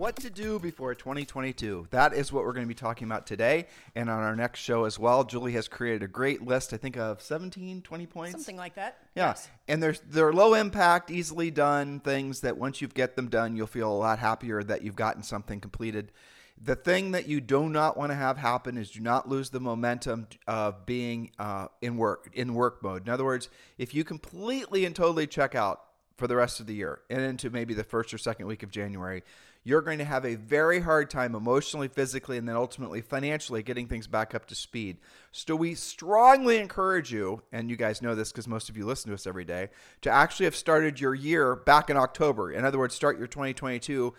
What to do before 2022. That is what we're going to be talking about today and on our next show as well. Julie has created a great list, I think, of 17, 20 points. Something like that. Yeah. Yes. And they're, they're low impact, easily done things that once you get them done, you'll feel a lot happier that you've gotten something completed. The thing that you do not want to have happen is do not lose the momentum of being uh, in work in work mode. In other words, if you completely and totally check out for the rest of the year and into maybe the first or second week of January, you're going to have a very hard time emotionally, physically, and then ultimately financially getting things back up to speed. So we strongly encourage you, and you guys know this because most of you listen to us every day, to actually have started your year back in October. In other words, start your 2022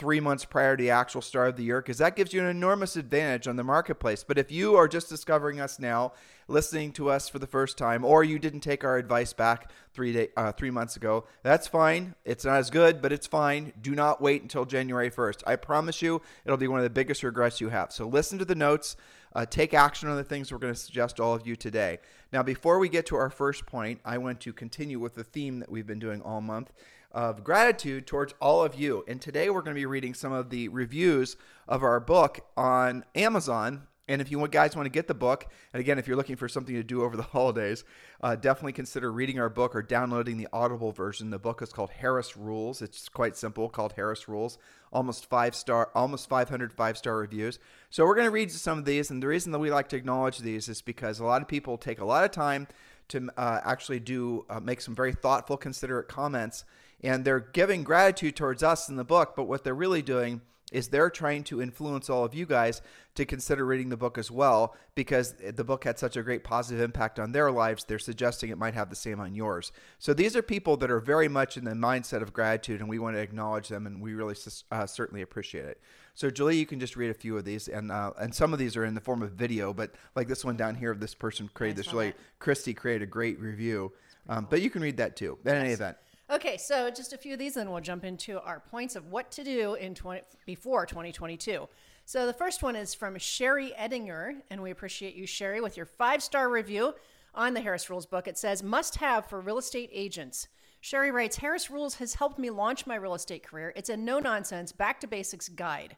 three months prior to the actual start of the year because that gives you an enormous advantage on the marketplace. But if you are just discovering us now, listening to us for the first time, or you didn't take our advice back three day, uh, three months ago, that's fine. It's not as good, but it's fine. Do not wait until January 1st. I promise you, it'll be one of the biggest regrets you have. So listen to the notes. Uh, take action on the things we're going to suggest all of you today. Now, before we get to our first point, I want to continue with the theme that we've been doing all month of gratitude towards all of you. And today we're going to be reading some of the reviews of our book on Amazon. And if you guys want to get the book, and again, if you're looking for something to do over the holidays, uh, definitely consider reading our book or downloading the Audible version. The book is called Harris Rules. It's quite simple, called Harris Rules. Almost five star, almost 500 five star reviews. So we're going to read some of these, and the reason that we like to acknowledge these is because a lot of people take a lot of time to uh, actually do uh, make some very thoughtful, considerate comments and they're giving gratitude towards us in the book, but what they're really doing is they're trying to influence all of you guys to consider reading the book as well because the book had such a great positive impact on their lives. They're suggesting it might have the same on yours. So these are people that are very much in the mindset of gratitude, and we want to acknowledge them, and we really uh, certainly appreciate it. So Julie, you can just read a few of these, and uh, and some of these are in the form of video, but like this one down here, this person created this really. Christy created a great review, um, but you can read that too. In any event. Okay, so just a few of these, and we'll jump into our points of what to do in 20, before 2022. So the first one is from Sherry Edinger, and we appreciate you, Sherry, with your five star review on the Harris Rules book. It says, must have for real estate agents. Sherry writes, Harris Rules has helped me launch my real estate career. It's a no nonsense, back to basics guide.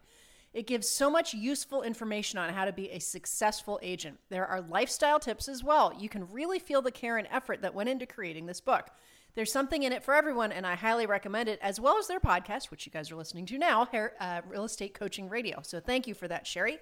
It gives so much useful information on how to be a successful agent. There are lifestyle tips as well. You can really feel the care and effort that went into creating this book. There's something in it for everyone, and I highly recommend it, as well as their podcast, which you guys are listening to now, uh, Real Estate Coaching Radio. So thank you for that, Sherry,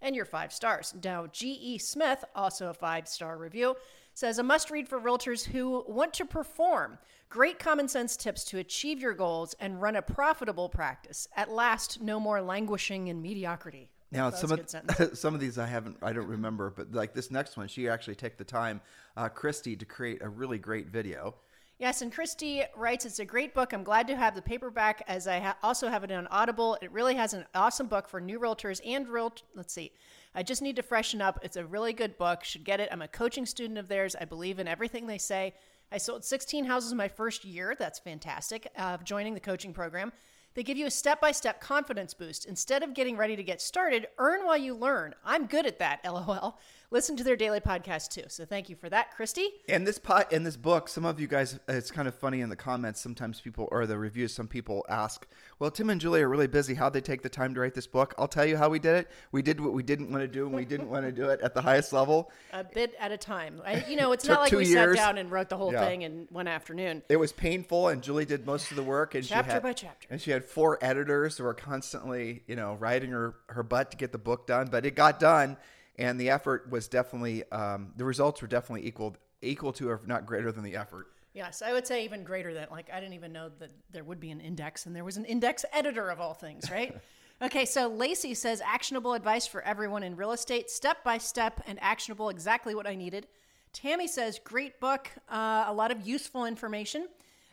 and your five stars. Now, G.E. Smith, also a five star review, says a must read for realtors who want to perform. Great common sense tips to achieve your goals and run a profitable practice. At last, no more languishing in mediocrity. Now, some of some of these I haven't, I don't remember, but like this next one, she actually took the time, uh, Christy, to create a really great video. Yes, and Christy writes, it's a great book. I'm glad to have the paperback as I ha- also have it on Audible. It really has an awesome book for new realtors and real. Let's see. I just need to freshen up. It's a really good book. Should get it. I'm a coaching student of theirs. I believe in everything they say. I sold 16 houses my first year. That's fantastic. Of uh, joining the coaching program. They give you a step by step confidence boost. Instead of getting ready to get started, earn while you learn. I'm good at that, lol listen to their daily podcast too. So thank you for that, Christy. And this pot in this book, some of you guys, it's kind of funny in the comments. Sometimes people or the reviews, some people ask, "Well, Tim and Julie are really busy. How'd they take the time to write this book?" I'll tell you how we did it. We did what we didn't want to do, and we didn't want to do it at the highest level. A bit at a time. I, you know, it's not like we years. sat down and wrote the whole yeah. thing in one afternoon. It was painful, and Julie did most of the work. And chapter she had, by chapter. And she had four editors who were constantly, you know, writing her her butt to get the book done. But it got done and the effort was definitely um, the results were definitely equal equal to or not greater than the effort. Yes, I would say even greater than like I didn't even know that there would be an index and there was an index editor of all things, right? okay, so Lacey says actionable advice for everyone in real estate, step by step and actionable, exactly what I needed. Tammy says great book, uh, a lot of useful information.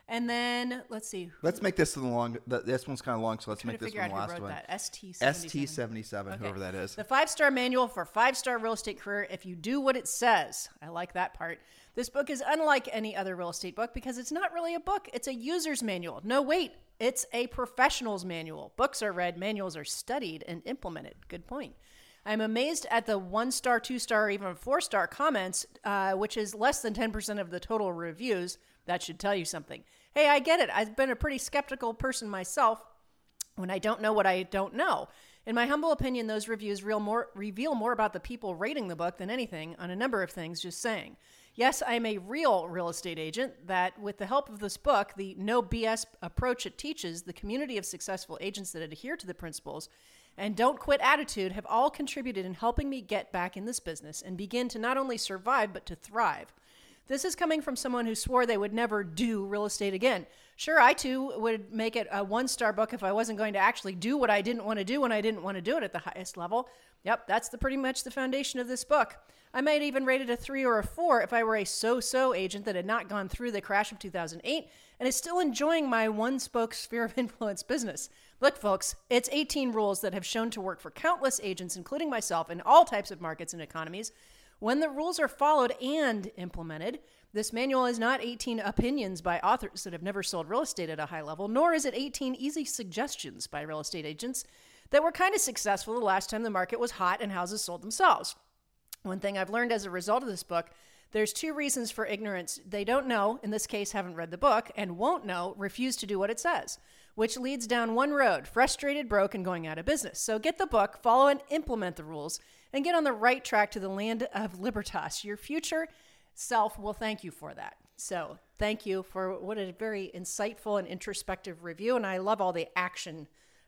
And then let's see. Let's make this the long. The, this one's kind of long, so let's make this one the last one. that. ST ST seventy seven, whoever that is. The five star manual for five star real estate career if you do what it says. I like that part. This book is unlike any other real estate book because it's not really a book, it's a user's manual. No, wait, it's a professional's manual. Books are read, manuals are studied and implemented. Good point. I'm amazed at the one star, two star, or even four star comments, uh, which is less than 10% of the total reviews. That should tell you something. Hey, I get it. I've been a pretty skeptical person myself when I don't know what I don't know. In my humble opinion, those reviews more, reveal more about the people rating the book than anything on a number of things, just saying. Yes, I am a real real estate agent that, with the help of this book, the no BS approach it teaches, the community of successful agents that adhere to the principles and don't quit attitude have all contributed in helping me get back in this business and begin to not only survive, but to thrive. This is coming from someone who swore they would never do real estate again. Sure, I too would make it a one star book if I wasn't going to actually do what I didn't want to do when I didn't want to do it at the highest level. Yep, that's the pretty much the foundation of this book. I might even rate it a three or a four if I were a so so agent that had not gone through the crash of 2008 and is still enjoying my one spoke sphere of influence business. Look, folks, it's 18 rules that have shown to work for countless agents, including myself, in all types of markets and economies. When the rules are followed and implemented, this manual is not 18 opinions by authors that have never sold real estate at a high level, nor is it 18 easy suggestions by real estate agents that were kind of successful the last time the market was hot and houses sold themselves. One thing I've learned as a result of this book there's two reasons for ignorance. They don't know, in this case, haven't read the book, and won't know, refuse to do what it says, which leads down one road frustrated, broke, and going out of business. So get the book, follow and implement the rules, and get on the right track to the land of libertas. Your future self will thank you for that. So thank you for what a very insightful and introspective review. And I love all the action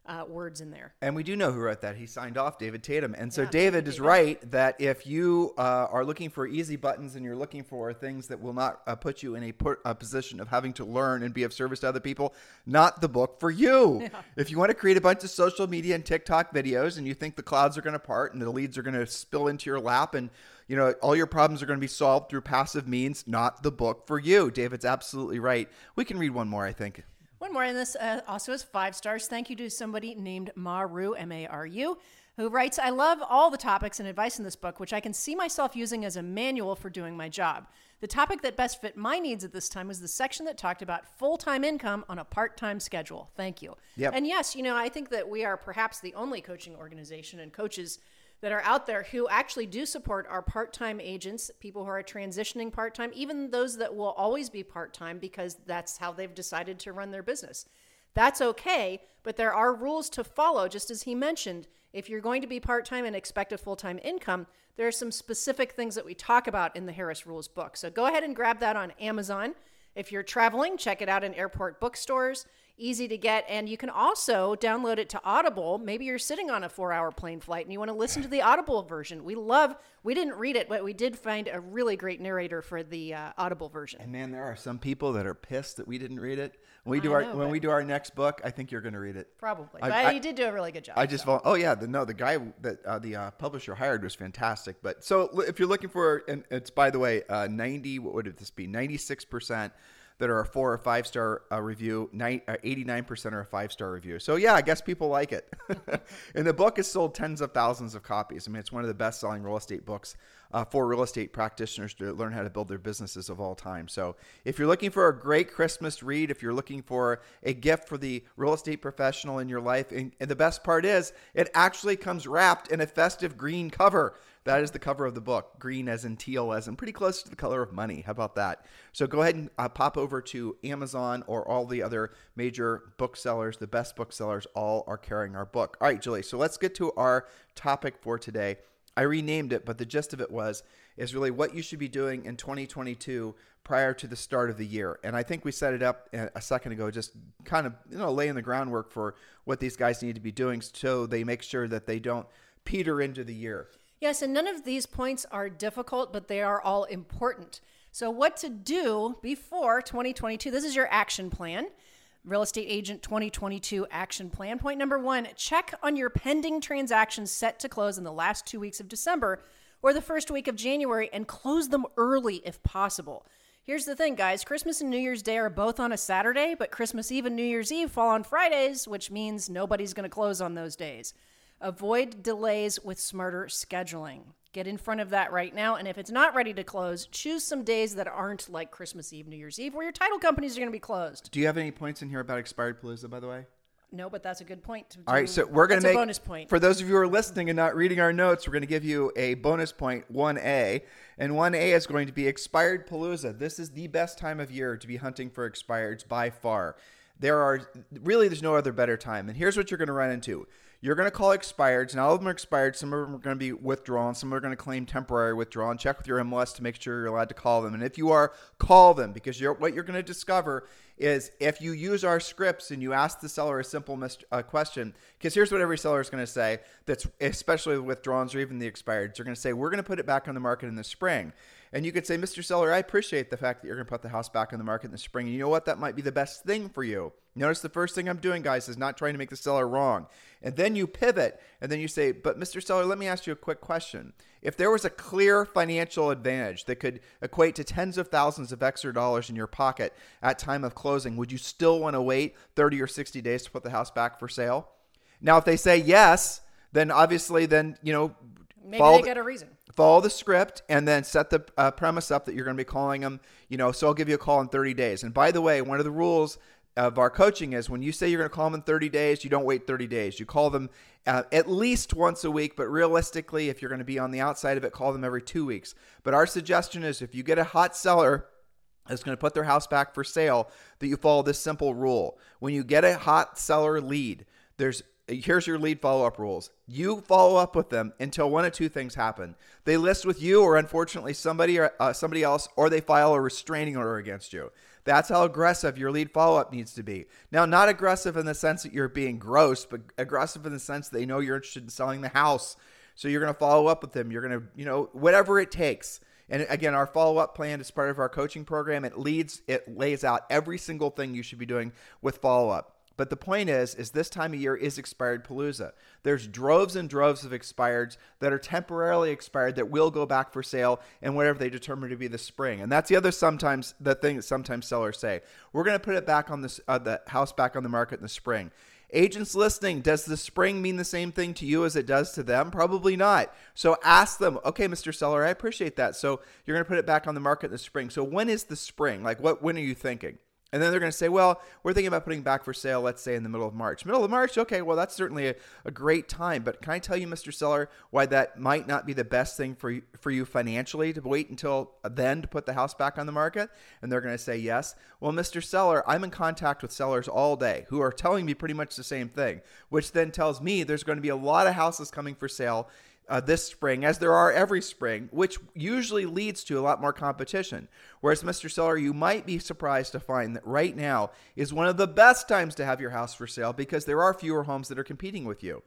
uh, words in there. And we do know who wrote that. He signed off, David Tatum. And so Yeah, David is you, right that if you uh, are looking for easy buttons and you're looking for things that will not uh, put you in a, put, a position of having to learn and be of service to other people, not the book for you. If you want to create a bunch of social media and TikTok videos and you think the clouds are going to part and the leads are going to spill into your lap and you know all your problems are going to be solved through passive means, not the book for you. David's absolutely right. We can read one more, I think. One more, and this uh, also is five stars. Thank you to somebody named Maru, M A R U, who writes I love all the topics and advice in this book, which I can see myself using as a manual for doing my job. The topic that best fit my needs at this time was the section that talked about full time income on a part time schedule. Thank you. Yep. And yes, you know, I think that we are perhaps the only coaching organization and coaches that are out there who actually do support our part time agents, people who are transitioning part time, even those that will always be part time because that's how they've decided to run their business. That's okay, but there are rules to follow, just as he mentioned. If you're going to be part time and expect a full time income, there are some specific things that we talk about in the Harris Rules book. So go ahead and grab that on Amazon. If you're traveling, check it out in airport bookstores. Easy to get. And you can also download it to Audible. Maybe you're sitting on a four hour plane flight and you want to listen to the Audible version. We love, we didn't read it, but we did find a really great narrator for the uh, Audible version. And man, there are some people that are pissed that we didn't read it. When we I do our know, when we do our next book, I think you're going to read it. Probably. I- but I- you did do a really good job. I just so. oh yeah the no the guy that uh, the uh, publisher hired was fantastic. But so if you're looking for and it's by the way uh, 90 what would this be 96 percent that are a four or five star uh, review, uh, 89% are a five star review. So, yeah, I guess people like it. and the book has sold tens of thousands of copies. I mean, it's one of the best selling real estate books uh, for real estate practitioners to learn how to build their businesses of all time. So, if you're looking for a great Christmas read, if you're looking for a gift for the real estate professional in your life, and, and the best part is, it actually comes wrapped in a festive green cover. That is the cover of the book, green as in teal as in pretty close to the color of money. How about that? So go ahead and uh, pop over to Amazon or all the other major booksellers. The best booksellers all are carrying our book. All right, Julie. So let's get to our topic for today. I renamed it, but the gist of it was is really what you should be doing in 2022 prior to the start of the year. And I think we set it up a a second ago, just kind of you know laying the groundwork for what these guys need to be doing, so they make sure that they don't peter into the year. Yes, and none of these points are difficult, but they are all important. So, what to do before 2022? This is your action plan. Real Estate Agent 2022 Action Plan. Point number one check on your pending transactions set to close in the last two weeks of December or the first week of January and close them early if possible. Here's the thing, guys Christmas and New Year's Day are both on a Saturday, but Christmas Eve and New Year's Eve fall on Fridays, which means nobody's going to close on those days. Avoid delays with smarter scheduling. Get in front of that right now. And if it's not ready to close, choose some days that aren't like Christmas Eve, New Year's Eve, where your title companies are going to be closed. Do you have any points in here about expired Palooza, by the way? No, but that's a good point. To All right, so we're going to make a bonus point. for those of you who are listening and not reading our notes. We're going to give you a bonus point, one A, and one A is going to be expired palooza. This is the best time of year to be hunting for expireds by far. There are really there's no other better time, and here's what you're going to run into. You're going to call expireds, and all of them are expired. Some of them are going to be withdrawn. Some are going to claim temporary withdrawal. Check with your MLS to make sure you're allowed to call them. And if you are, call them because you're, what you're going to discover is if you use our scripts and you ask the seller a simple mis- uh, question, because here's what every seller is going to say. That's especially the withdrawals or even the expireds. They're going to say, "We're going to put it back on the market in the spring." And you could say, Mr. Seller, I appreciate the fact that you're going to put the house back on the market in the spring. And you know what? That might be the best thing for you. Notice the first thing I'm doing, guys, is not trying to make the seller wrong. And then you pivot and then you say, But Mr. Seller, let me ask you a quick question. If there was a clear financial advantage that could equate to tens of thousands of extra dollars in your pocket at time of closing, would you still want to wait 30 or 60 days to put the house back for sale? Now, if they say yes, then obviously, then, you know, Maybe follow they the- get a reason. follow the script and then set the uh, premise up that you're going to be calling them you know so i'll give you a call in 30 days. And by the way one of the rules of our coaching is when you say you're going to call them in 30 days you don't wait 30 days. You call them uh, at least once a week but realistically if you're going to be on the outside of it call them every two weeks. But our suggestion is if you get a hot seller that's going to put their house back for sale that you follow this simple rule. When you get a hot seller lead there's here's your lead follow up rules. You follow up with them until one of two things happen: they list with you, or unfortunately somebody or uh, somebody else, or they file a restraining order against you. That's how aggressive your lead follow up needs to be. Now, not aggressive in the sense that you're being gross, but aggressive in the sense that they know you're interested in selling the house. So you're going to follow up with them. You're going to, you know, whatever it takes. And again, our follow up plan is part of our coaching program. It leads, it lays out every single thing you should be doing with follow up. But the point is, is this time of year is expired palooza. There's droves and droves of expireds that are temporarily expired that will go back for sale and whatever they determine to be the spring. And that's the other sometimes the thing that sometimes sellers say. We're going to put it back on this uh, the house back on the market in the spring. Agents listening, does the spring mean the same thing to you as it does to them? Probably not. So ask them, okay, Mr. Seller, I appreciate that. So you're going to put it back on the market in the spring. So when is the spring? Like what when are you thinking? And then they're going to say, well, we're thinking about putting back for sale, let's say in the middle of March. Middle of March, okay, well, that's certainly a, a great time. But can I tell you, Mr. Seller, why that might not be the best thing for for you financially to wait until then to put the house back on the market? And they're going to say yes. Well, Mr. Seller, I'm in contact with sellers all day who are telling me pretty much the same thing, which then tells me there's going to be a lot of houses coming for sale uh, this spring, as there are every spring, which usually leads to a lot more competition. Whereas, Mr. Seller, you might be surprised to find that right now is one of the best times to have your house for sale because there are fewer homes that are competing with you.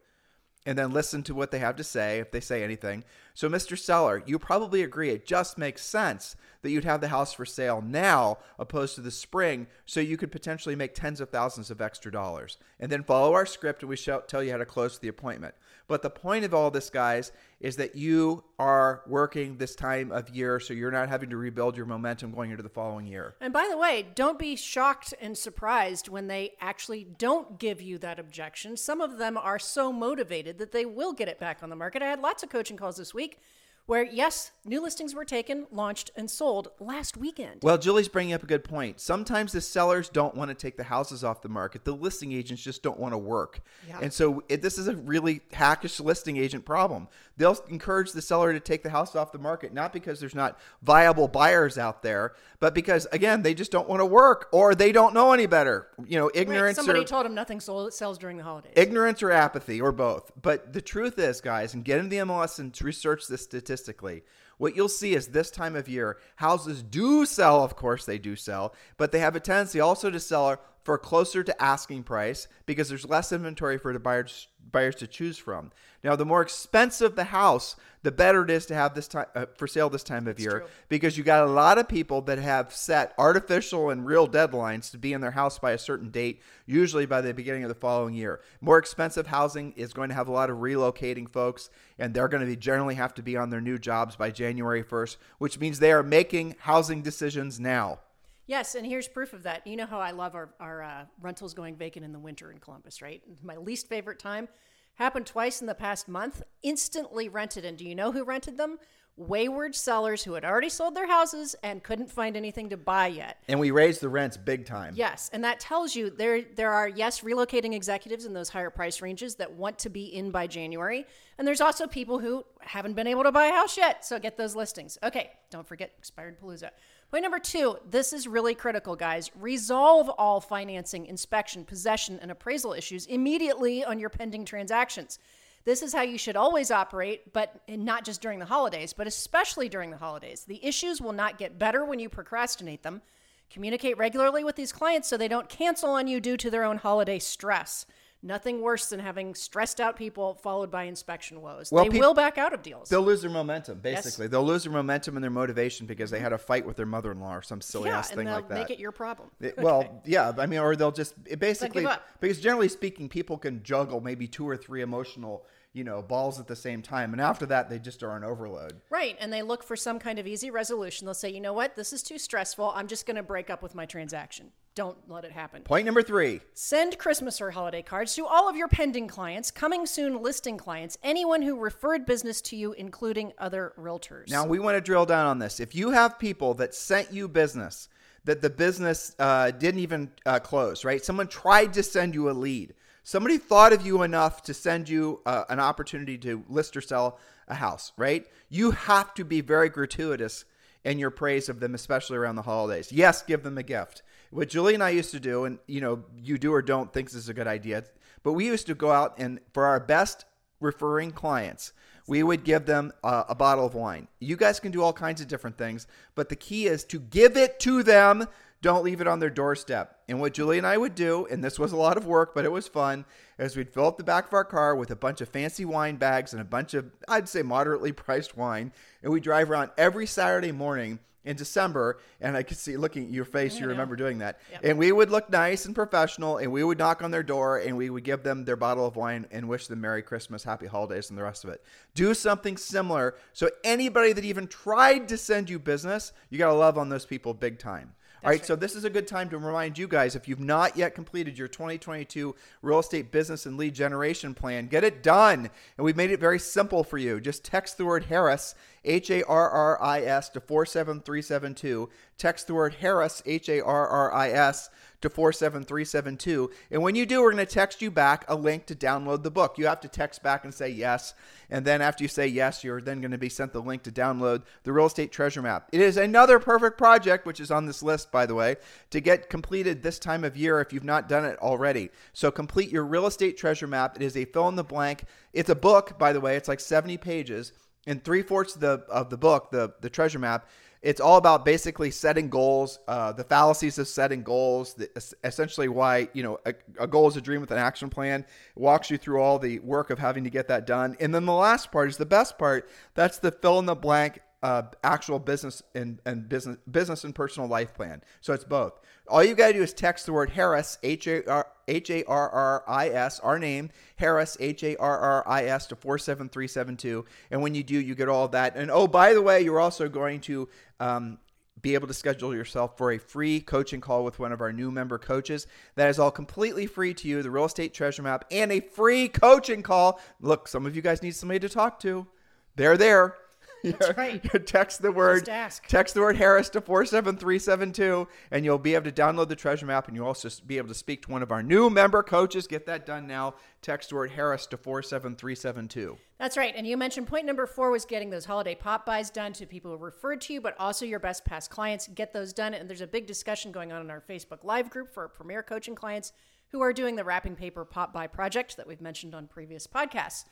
And then listen to what they have to say if they say anything. So, Mr. Seller, you probably agree it just makes sense that you'd have the house for sale now opposed to the spring so you could potentially make tens of thousands of extra dollars. And then follow our script and we shall tell you how to close the appointment. But the point of all this, guys, is that you are working this time of year so you're not having to rebuild your momentum going into the following year. And by the way, don't be shocked and surprised when they actually don't give you that objection. Some of them are so motivated that they will get it back on the market. I had lots of coaching calls this week where, yes, new listings were taken, launched, and sold last weekend. Well, Julie's bringing up a good point. Sometimes the sellers don't want to take the houses off the market. The listing agents just don't want to work. Yeah. And so it, this is a really hackish listing agent problem. They'll encourage the seller to take the house off the market, not because there's not viable buyers out there, but because, again, they just don't want to work or they don't know any better. You know, Right, ignorance somebody or told them nothing sells during the holidays. ignorance or apathy or both. But the truth is, guys, and get into the MLS and research this statistically. What you'll see is this time of year, houses do sell. Of course, they do sell, but they have a tendency also to sell for closer to asking price because there's less inventory for the buyers buyers to choose from. Now, the more expensive the house, the better it is to have this time uh, for sale this time of year true. because you got a lot of people that have set artificial and real deadlines to be in their house by a certain date, usually by the beginning of the following year. More expensive housing is going to have a lot of relocating folks, and they're going to be generally have to be on their new jobs by January 1st, which means they are making housing decisions now. Yes, and here's proof of that. You know how I love our, our uh, rentals going vacant in the winter in Columbus, right? My least favorite time. Happened twice in the past month. Instantly rented. And do you know who rented them? Wayward sellers who had already sold their houses and couldn't find anything to buy yet. And we raised the rents big time. Yes, and that tells you there there are yes relocating executives in those higher price ranges that want to be in by January, and there's also people who haven't been able to buy a house yet. So get those listings. Okay, don't forget expired palooza. Point number two, this is really critical, guys. Resolve all financing, inspection, possession, and appraisal issues immediately on your pending transactions. This is how you should always operate, but not just during the holidays, but especially during the holidays. The issues will not get better when you procrastinate them. Communicate regularly with these clients so they don't cancel on you due to their own holiday stress. Nothing worse than having stressed out people followed by inspection woes. Well, they will back out of deals. They'll lose their momentum, basically. They'll lose their momentum and their motivation because they had a fight with their mother in law or some silly yeah, ass thing like that. make it your problem. It- Well, yeah, I mean, or they'll just it basically because generally speaking, people can juggle maybe two or three emotional, you know, balls at the same time, and after that, they just are on overload. Right. And they look for some kind of easy resolution. They'll say, you know what? This is too stressful. I'm just going to break up with my transaction. Don't let it happen. Point number three: Send Christmas or holiday cards to all of your pending clients, coming soon listing clients, anyone who referred business to you, including other realtors. Now we want to drill down on this. If you have people that sent you business that the business uh, didn't even uh, close, right? Someone tried to send you a lead. Somebody thought of you enough to send you uh, an opportunity to list or sell a house, right? You have to be very gratuitous in your praise of them, especially around the holidays. Yes, give them a gift. What Julie and I used to do, and you know, you do or don't think this is a good idea, but we used to go out and for our best referring clients, we would give them uh, a bottle of wine. You guys can do all kinds of different things, but the key is to give it to them. Don't leave it on their doorstep. And what Julie and I would do, and this was a lot of work, but it was fun, is we'd fill up the back of our car with a bunch of fancy wine bags and a bunch of, I'd say, moderately priced wine. And we drive around every Saturday morning in December, and I could see looking at your face, you remember doing that. And we would look nice and professional, and we would knock on their door, and we would give them their bottle of wine and wish them Merry Christmas, Happy Holidays, and the rest of it. Do something similar. So anybody that even tried to send you business, you got to love on those people big time. All right, so this is a good time to remind you guys if you've not yet completed your 2022 real estate business and lead generation plan, get it done. And we've made it very simple for you. Just text the word Harris, H A R R I S, to 47372. Text the word Harris, H A R R I S, to 47372. And when you do, we're going to text you back a link to download the book. You have to text back and say yes. And then after you say yes, you're then going to be sent the link to download the real estate treasure map. It is another perfect project, which is on this list, by the way, to get completed this time of year if you've not done it already. So complete your real estate treasure map. It is a fill in the blank. It's a book, by the way. It's like 70 pages. And three fourths of the, of the book, the, the treasure map, it's all about basically setting goals, uh, the fallacies of setting goals, the, essentially why you know a, a, goal is a dream with an action plan. It walks you through all the work of having to get that done, and then the last part is the best part. That's the fill in the blank uh, actual business and, and business business and personal life plan. So it's both. All you got to do is text the word Harris H A R R I S our name Harris H A R R I S to four seven three seven two, and when you do, you get all that. And oh, by the way, you're also going to um, be able to schedule yourself for a free coaching call with one of our new member coaches. That is all completely free to you, the real estate treasure map, and a free coaching call. Look, some of you guys need somebody to talk to. They're there. That's right. text the word text the word Harris to 47372 and you'll be able to download the treasure map and you'll also be able to speak to one of our new member coaches. Get that done now. Text the word Harris to 47372. That's right. And you mentioned point number four was getting those holiday pop-bys done to people who referred to you, but also your best past clients. Get those done. And there's a big discussion going on in our Facebook Live group for our premier coaching clients who are doing the wrapping paper pop-by project that we've mentioned on previous podcasts.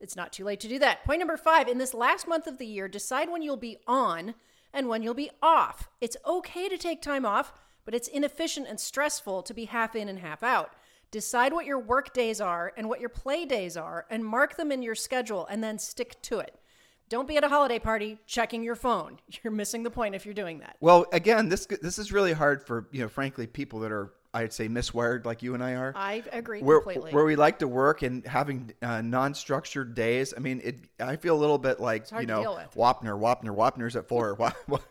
It's not too late to do that. Point number five in this last month of the year, decide when you'll be on and when you'll be off. It's okay to take time off, but it's inefficient and stressful to be half in and half out. Decide what your work days are and what your play days are and mark them in your schedule and then stick to it. Don't be at a holiday party checking your phone. You're missing the point if you're doing that. Well, again, this this is really hard for you know, frankly, people that are I'd say miswired like you and I are. I agree where, completely. Where we like to work and having uh, non-structured days. I mean, it. I feel a little bit like you know. Wapner, Wapner, Wapner's at four.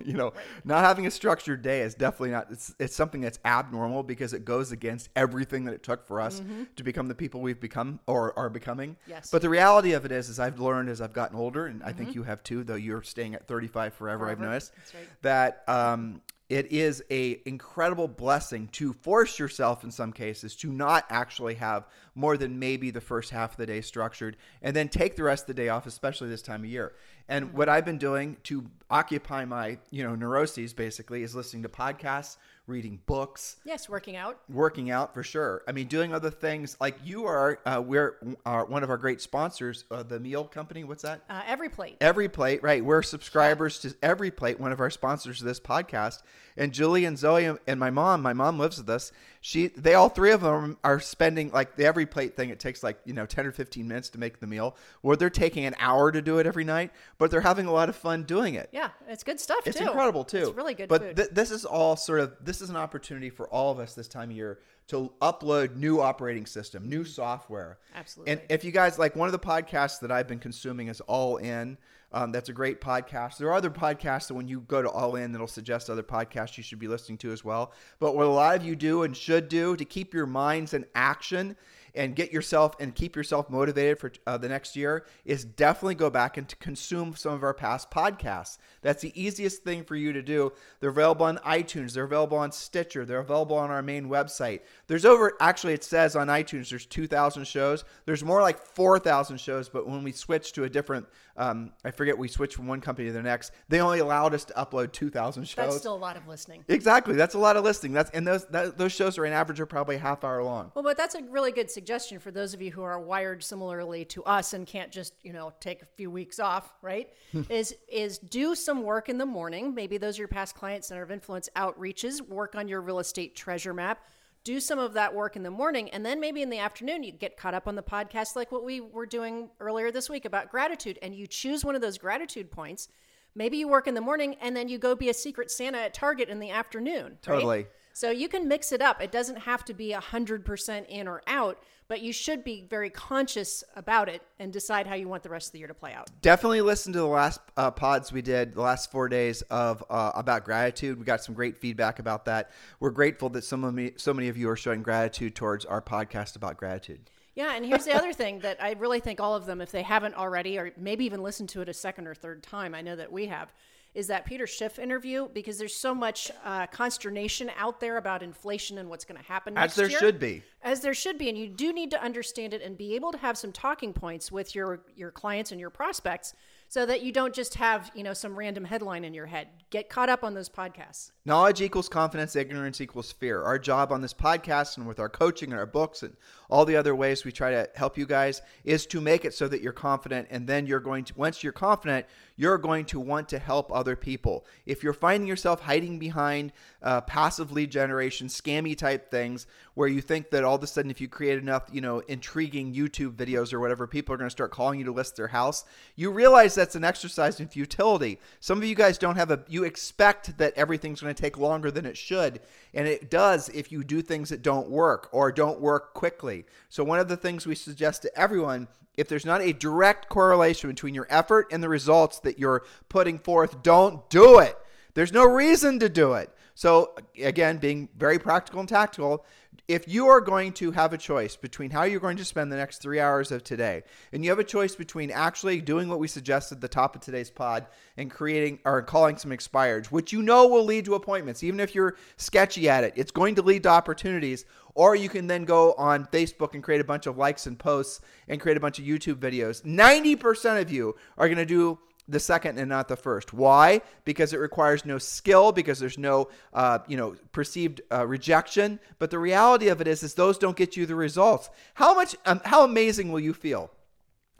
You know, not having a structured day is definitely not. It's, it's something that's abnormal because it goes against everything that it took for us to become the people we've become or are becoming. Mm-hmm. Yes. But the reality of it is, is I've learned as I've gotten older, and I think you have too, though you're staying at 35 forever. I've Mm-hmm. Noticed right. that um, it is a incredible blessing to force yourself in some cases to not actually have more than maybe the first half of the day structured and then take the rest of the day off especially this time of year and Mm-hmm. what i've been doing to occupy my you know neuroses basically is listening to podcasts reading books yes, working out. working out for sure. I mean, doing other things like you are. Uh, we're uh, one of our great sponsors, uh, the meal company. What's that? Uh, every plate. Every Plate, right? We're subscribers to Every Plate, one of our sponsors of this podcast. And Julie and Zoe and my mom, my mom lives with us. She, they all three of them are spending like the Every Plate thing. It takes like you know ten or fifteen minutes to make the meal, where they're taking an hour to do it every night, but they're having a lot of fun doing it. Yeah, it's good stuff It's too. incredible too. It's really good But food. th- this is all sort of this is an opportunity for all of us this time of year to upload new operating system, new software. Absolutely. And if you guys like one of the podcasts that I've been consuming is All In. Um, that's a great podcast. There are other podcasts that when you go to All In, that'll suggest other podcasts you should be listening to as well. But what a lot of you do and should do to keep your minds in action and get yourself and keep yourself motivated for uh, the next year is definitely go back and consume some of our past podcasts. That's the easiest thing for you to do. They're available on iTunes, they're available on Stitcher, they're available on our main website. There's over actually it says on iTunes there's 2,000 shows. There's more like 4,000 shows, but when we switched to a different um, I forget we switched from one company to the next, they only allowed us to upload 2,000 shows. That's still a lot of listening. Exactly. That's a lot of listening. That's and those that, those shows are an average of probably half hour long. Well, but that's a really good suggestion for those of you who are wired similarly to us and can't just, you know, take a few weeks off, right? is is do some work in the morning. Maybe those are your past client center of influence outreaches. Work on your real estate treasure map. Do some of that work in the morning, and then maybe in the afternoon you get caught up on the podcast, like what we were doing earlier this week about gratitude, and you choose one of those gratitude points. Maybe you work in the morning, and then you go be a secret Santa at Target in the afternoon. right? Totally. So you can mix it up. It doesn't have to be 100% in or out, but you should be very conscious about it and decide how you want the rest of the year to play out. Definitely listen to the last uh, pods we did the last four days of uh, about gratitude. We got some great feedback about that. We're grateful that some of me, so many of you are showing gratitude towards our podcast about gratitude. Yeah, and here's the other thing that I really think all of them, if they haven't already, or maybe even listened to it a second or third time, I know that we have, is that Peter Schiff interview because there's so much uh, consternation out there about inflation and what's going to happen As next there year. should be. as there should be and you do need to understand it and be able to have some talking points with your your clients and your prospects so that you don't just have you know some random headline in your head get caught up on those podcasts Knowledge equals confidence, ignorance equals fear. Our job on this podcast and with our coaching and our books and all the other ways we try to help you guys is to make it so that you're confident. And then you're going to, once you're confident, you're going to want to help other people. If you're finding yourself hiding behind uh, passive lead generation, scammy type things, where you think that all of a sudden, if you create enough, you know, intriguing YouTube videos or whatever, people are going to start calling you to list their house, you realize that's an exercise in futility. Some of you guys don't have a, you expect that everything's going to take longer than it should. And it does if you do things that don't work or don't work quickly. So, one of the things we suggest to everyone if there's not a direct correlation between your effort and the results that you're putting forth, don't do it. There's no reason to do it. So, again, being very practical and tactical, if you are going to have a choice between how you're going to spend the next three hours of today, and you have a choice between actually doing what we suggested at the top of today's pod and creating or calling some expireds, which you know will lead to appointments, even if you're sketchy at it, it's going to lead to opportunities. Or you can then go on Facebook and create a bunch of likes and posts and create a bunch of YouTube videos. 90% of you are going to do the second and not the first. Why? Because it requires no skill, because there's no, uh, you know, perceived uh, rejection. But the reality of it is, is those don't get you the results. How much, um, how amazing will you feel?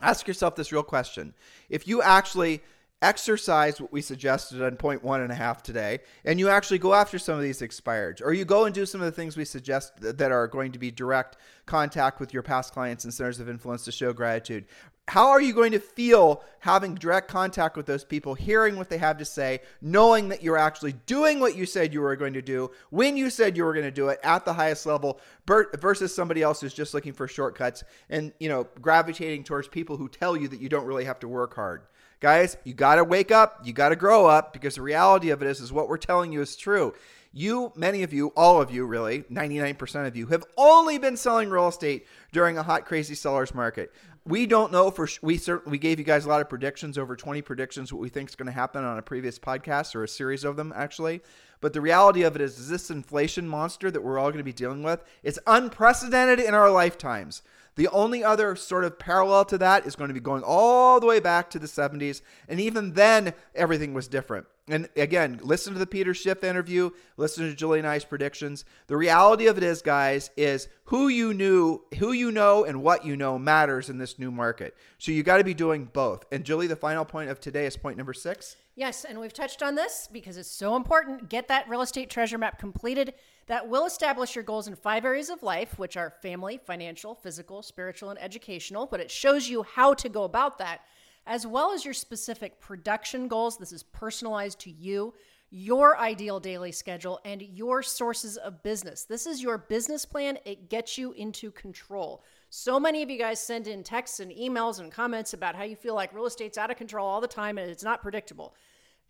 Ask yourself this real question: If you actually exercise what we suggested on point one and a half today, and you actually go after some of these expired, or you go and do some of the things we suggest that are going to be direct contact with your past clients and centers of influence to show gratitude. How are you going to feel having direct contact with those people, hearing what they have to say, knowing that you're actually doing what you said you were going to do when you said you were going to do it at the highest level versus somebody else who's just looking for shortcuts and, you know, gravitating towards people who tell you that you don't really have to work hard. Guys, you got to wake up, you got to grow up because the reality of it is is what we're telling you is true. You, many of you, all of you really, 99% of you have only been selling real estate during a hot crazy sellers market. We don't know for we certainly we gave you guys a lot of predictions over 20 predictions what we think is going to happen on a previous podcast or a series of them actually. But the reality of it is, is this inflation monster that we're all going to be dealing with is unprecedented in our lifetimes. The only other sort of parallel to that is going to be going all the way back to the 70s and even then everything was different. And again, listen to the Peter Schiff interview, listen to Julie and I's predictions. The reality of it is, guys, is who you knew, who you know, and what you know matters in this new market. So you got to be doing both. And Julie, the final point of today is point number six. Yes, and we've touched on this because it's so important. Get that real estate treasure map completed. That will establish your goals in five areas of life, which are family, financial, physical, spiritual, and educational. But it shows you how to go about that as well as your specific production goals. This is personalized to you, your ideal daily schedule, and your sources of business. This is your business plan. It gets you into control. So many of you guys send in texts and emails and comments about how you feel like real estate's out of control all the time and it's not predictable.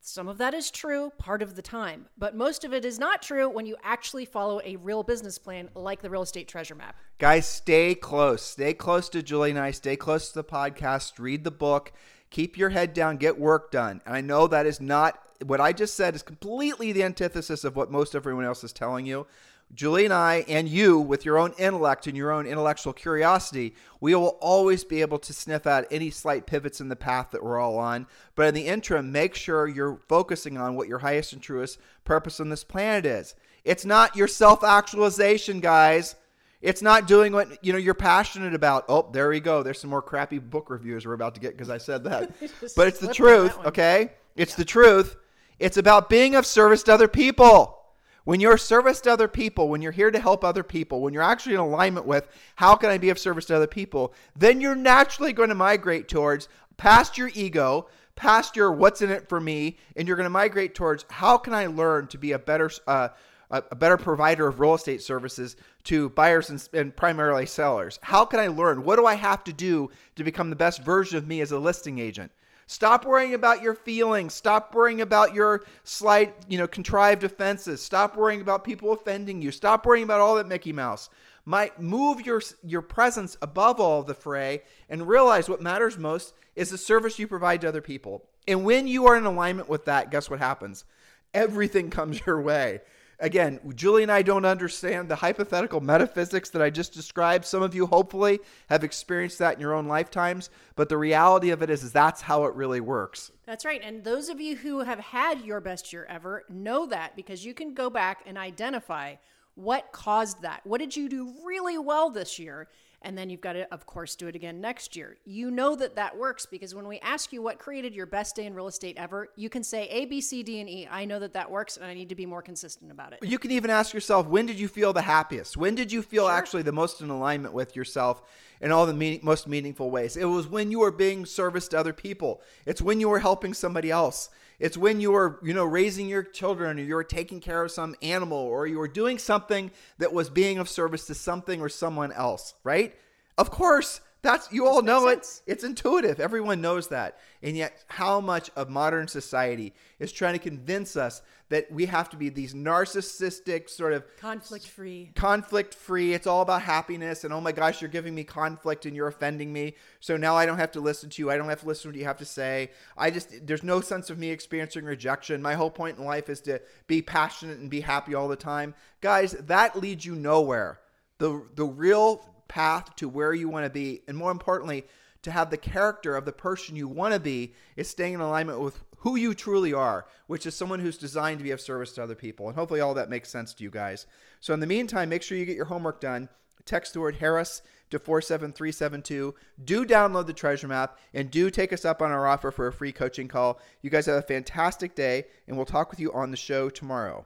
Some of that is true part of the time, but most of it is not true when you actually follow a real business plan like the real estate treasure map. Guys, stay close. Stay close to Julie and I. Stay close to the podcast. Read the book. Keep your head down. Get work done. And I know that is not what I just said is completely the antithesis of what most everyone else is telling you. Julie and I, and you, with your own intellect and your own intellectual curiosity, we will always be able to sniff out any slight pivots in the path that we're all on. But in the interim, make sure you're focusing on what your highest and truest purpose on this planet is. It's not your self actualization, guys. It's not doing what you know you're passionate about. Oh, there we go. There's some more crappy book reviews we're about to get because I said that. but it's the truth, okay? It's yeah. the truth. It's about being of service to other people. When you're service to other people, when you're here to help other people, when you're actually in alignment with how can I be of service to other people, then you're naturally going to migrate towards past your ego, past your what's in it for me, and you're going to migrate towards how can I learn to be a better uh, a better provider of real estate services to buyers and, and, primarily sellers? How can I learn? What do I have to do to become the best version of me as a listing agent? Stop worrying about your feelings. Stop worrying about your slight, you know, contrived offenses. Stop worrying about people offending you. Stop worrying about all that Mickey Mouse. Might move your your presence above all the fray and realize what matters most is the service you provide to other people. And when you are in alignment with that, guess what happens? Everything comes your way. Again, Julie and I don't understand the hypothetical metaphysics that I just described. Some of you hopefully have experienced that in your own lifetimes, but the reality of it is, is that's how it really works. That's right. And those of you who have had your best year ever know that because you can go back and identify what caused that. What did you do really well this year? And then you've got to of course do it again next year. You know that that works because when we ask you what created your best day in real estate ever you can say a b c d and e. I know that that works and i need to be more consistent about it. You can even ask yourself when did you feel the happiest? When did you feel sure. actually the most in alignment with yourself in all the meaning, most meaningful ways? It was when you were being service to other people. It's when you were helping somebody else it's when you are, you know, raising your children or you're taking care of some animal or you're doing something that was being of service to something or someone else, right? Of course, that's you all know it. It's intuitive. Everyone knows that. And yet how much of modern society is trying to convince us that we have to be these narcissistic sort of conflict free. Conflict free. It's all about happiness and oh my gosh, you're giving me conflict and you're offending me. So now I don't have to listen to you. I don't have to listen to what you have to say. I just there's no sense of me experiencing rejection. My whole point in life is to be passionate and be happy all the time. Guys, that leads you nowhere. The the real path to where you want to be, and more importantly, to have the character of the person you want to be, is staying in alignment with who you truly are, which is someone who's designed to be of service to other people. And hopefully, all that makes sense to you guys. So, in the meantime, make sure you get your homework done. Text the word Harris to 47372. Do download the treasure map and do take us up on our offer for a free coaching call. You guys have a fantastic day, and we'll talk with you on the show tomorrow.